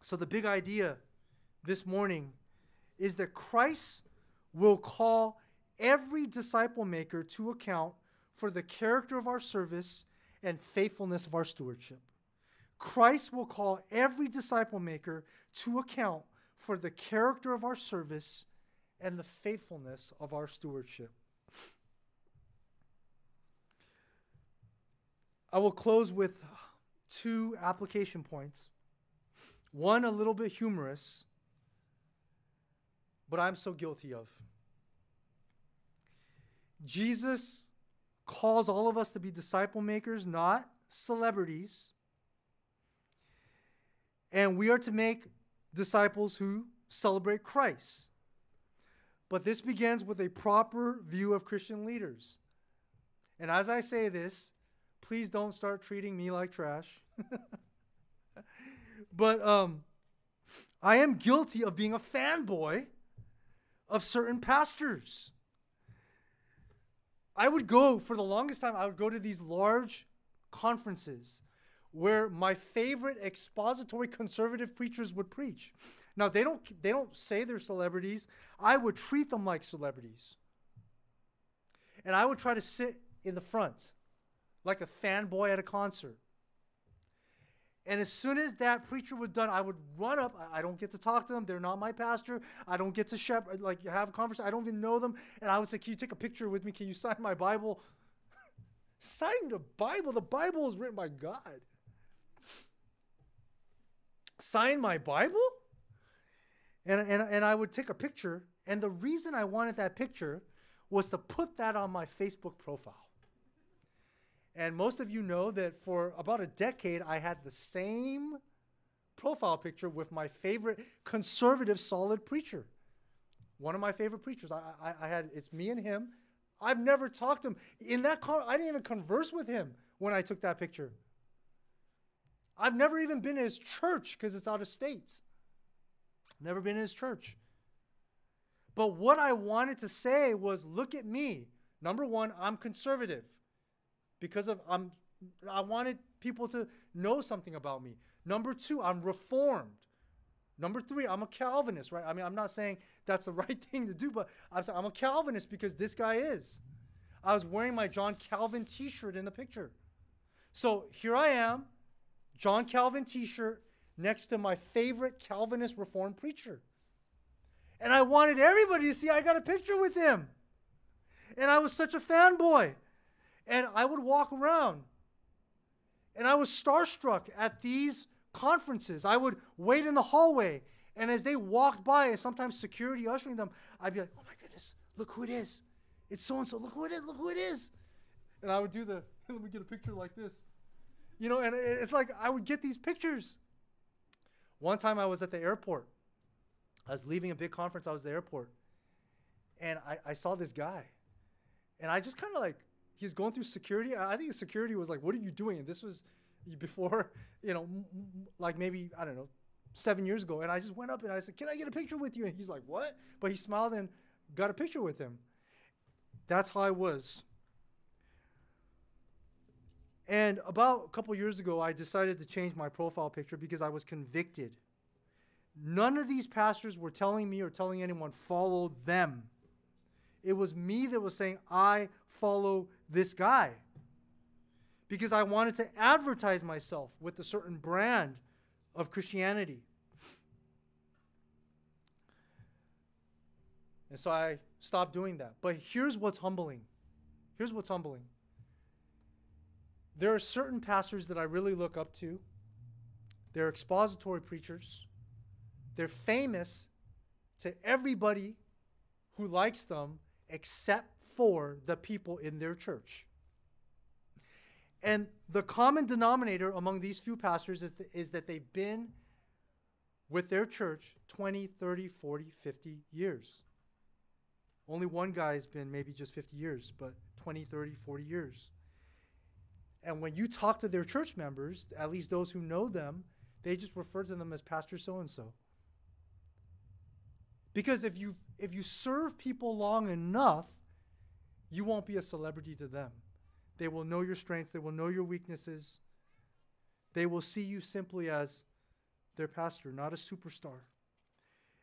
So, the big idea this morning is that Christ will call every disciple maker to account for the character of our service and faithfulness of our stewardship. Christ will call every disciple maker to account for the character of our service and the faithfulness of our stewardship. I will close with two application points. One a little bit humorous, but I'm so guilty of. Jesus calls all of us to be disciple makers, not celebrities. And we are to make disciples who celebrate Christ. But this begins with a proper view of Christian leaders. And as I say this, please don't start treating me like trash. but um, I am guilty of being a fanboy of certain pastors. I would go for the longest time, I would go to these large conferences where my favorite expository conservative preachers would preach. Now they don't they don't say they're celebrities. I would treat them like celebrities. And I would try to sit in the front like a fanboy at a concert. And as soon as that preacher was done, I would run up. I don't get to talk to them. They're not my pastor. I don't get to shepherd, like have a conversation. I don't even know them. And I would say, "Can you take a picture with me? Can you sign my Bible?" sign the Bible. The Bible is written by God. Sign my Bible? And, and, and I would take a picture. And the reason I wanted that picture was to put that on my Facebook profile. And most of you know that for about a decade, I had the same profile picture with my favorite conservative, solid preacher. One of my favorite preachers. I, I, I had it's me and him. I've never talked to him in that car. I didn't even converse with him when I took that picture. I've never even been to his church because it's out of state. Never been in his church. But what I wanted to say was, look at me. Number one, I'm conservative because of I'm I wanted people to know something about me. Number two, I'm reformed. Number three, I'm a Calvinist, right? I mean, I'm not saying that's the right thing to do, but I'm saying I'm a Calvinist because this guy is. I was wearing my John Calvin T-shirt in the picture. So here I am, John Calvin T-shirt next to my favorite Calvinist Reformed preacher. And I wanted everybody to see I got a picture with him. And I was such a fanboy. And I would walk around and I was starstruck at these conferences. I would wait in the hallway, and as they walked by, and sometimes security ushering them, I'd be like, oh my goodness, look who it is. It's so and so. Look who it is. Look who it is. And I would do the, let me get a picture like this. You know, and it's like I would get these pictures. One time I was at the airport. I was leaving a big conference. I was at the airport. And I, I saw this guy. And I just kind of like, he's going through security. I think security was like, what are you doing? And this was before, you know, like maybe, I don't know, seven years ago. And I just went up and I said, can I get a picture with you? And he's like, what? But he smiled and got a picture with him. That's how I was. And about a couple years ago, I decided to change my profile picture because I was convicted. None of these pastors were telling me or telling anyone, follow them. It was me that was saying, I follow this guy. Because I wanted to advertise myself with a certain brand of Christianity. And so I stopped doing that. But here's what's humbling. Here's what's humbling. There are certain pastors that I really look up to. They're expository preachers. They're famous to everybody who likes them except for the people in their church. And the common denominator among these few pastors is, th- is that they've been with their church 20, 30, 40, 50 years. Only one guy's been maybe just 50 years, but 20, 30, 40 years. And when you talk to their church members, at least those who know them, they just refer to them as Pastor so and so. Because if you if you serve people long enough, you won't be a celebrity to them. They will know your strengths, they will know your weaknesses. They will see you simply as their pastor, not a superstar.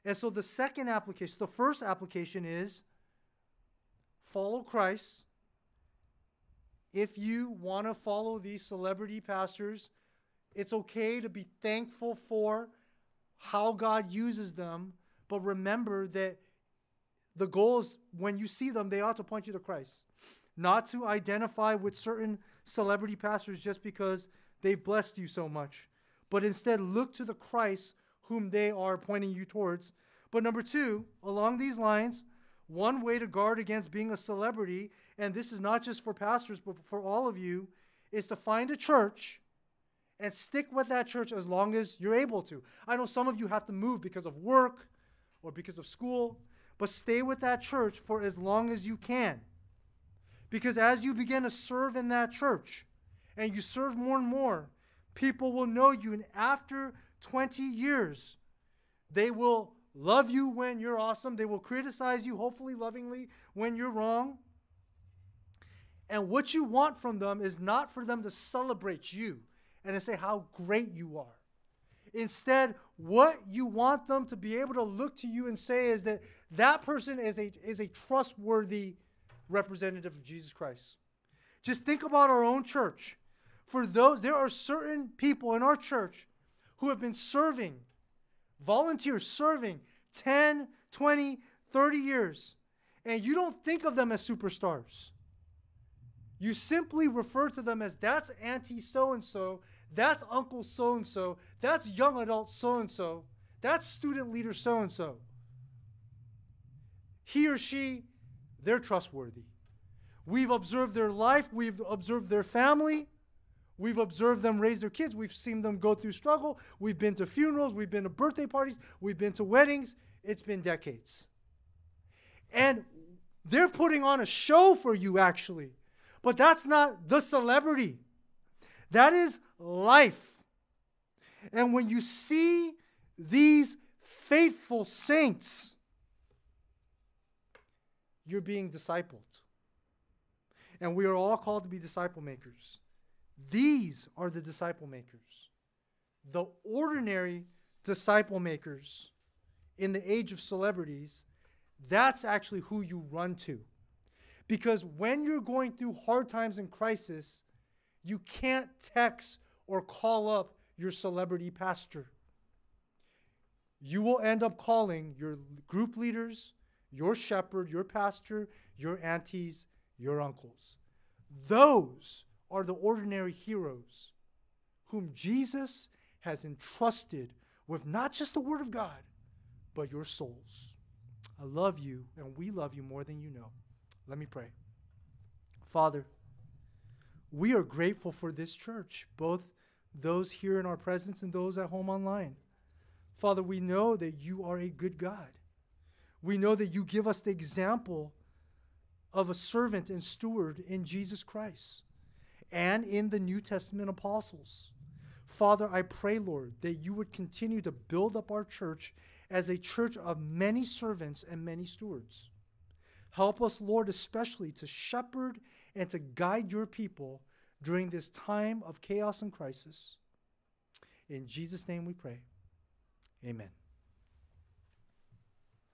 And so the second application, the first application is follow Christ. If you want to follow these celebrity pastors, it's okay to be thankful for how God uses them, but remember that the goal is when you see them, they ought to point you to Christ. Not to identify with certain celebrity pastors just because they've blessed you so much, but instead look to the Christ whom they are pointing you towards. But number two, along these lines, one way to guard against being a celebrity, and this is not just for pastors, but for all of you, is to find a church and stick with that church as long as you're able to. I know some of you have to move because of work or because of school, but stay with that church for as long as you can. Because as you begin to serve in that church and you serve more and more, people will know you. And after 20 years, they will love you when you're awesome. They will criticize you, hopefully lovingly, when you're wrong. And what you want from them is not for them to celebrate you and to say how great you are. Instead, what you want them to be able to look to you and say is that that person is a, is a trustworthy representative of Jesus Christ. Just think about our own church. For those, there are certain people in our church who have been serving, volunteers serving 10, 20, 30 years, and you don't think of them as superstars. You simply refer to them as that's Auntie so and so, that's Uncle so and so, that's young adult so and so, that's student leader so and so. He or she, they're trustworthy. We've observed their life, we've observed their family, we've observed them raise their kids, we've seen them go through struggle, we've been to funerals, we've been to birthday parties, we've been to weddings. It's been decades. And they're putting on a show for you, actually. But that's not the celebrity, that is life. And when you see these faithful saints, you're being discipled. And we are all called to be disciple makers. These are the disciple makers. The ordinary disciple makers in the age of celebrities, that's actually who you run to. Because when you're going through hard times and crisis, you can't text or call up your celebrity pastor. You will end up calling your group leaders, your shepherd, your pastor, your aunties, your uncles. Those are the ordinary heroes whom Jesus has entrusted with not just the Word of God, but your souls. I love you, and we love you more than you know. Let me pray. Father, we are grateful for this church, both those here in our presence and those at home online. Father, we know that you are a good God. We know that you give us the example of a servant and steward in Jesus Christ and in the New Testament apostles. Father, I pray, Lord, that you would continue to build up our church as a church of many servants and many stewards. Help us, Lord, especially to shepherd and to guide your people during this time of chaos and crisis. In Jesus' name we pray. Amen.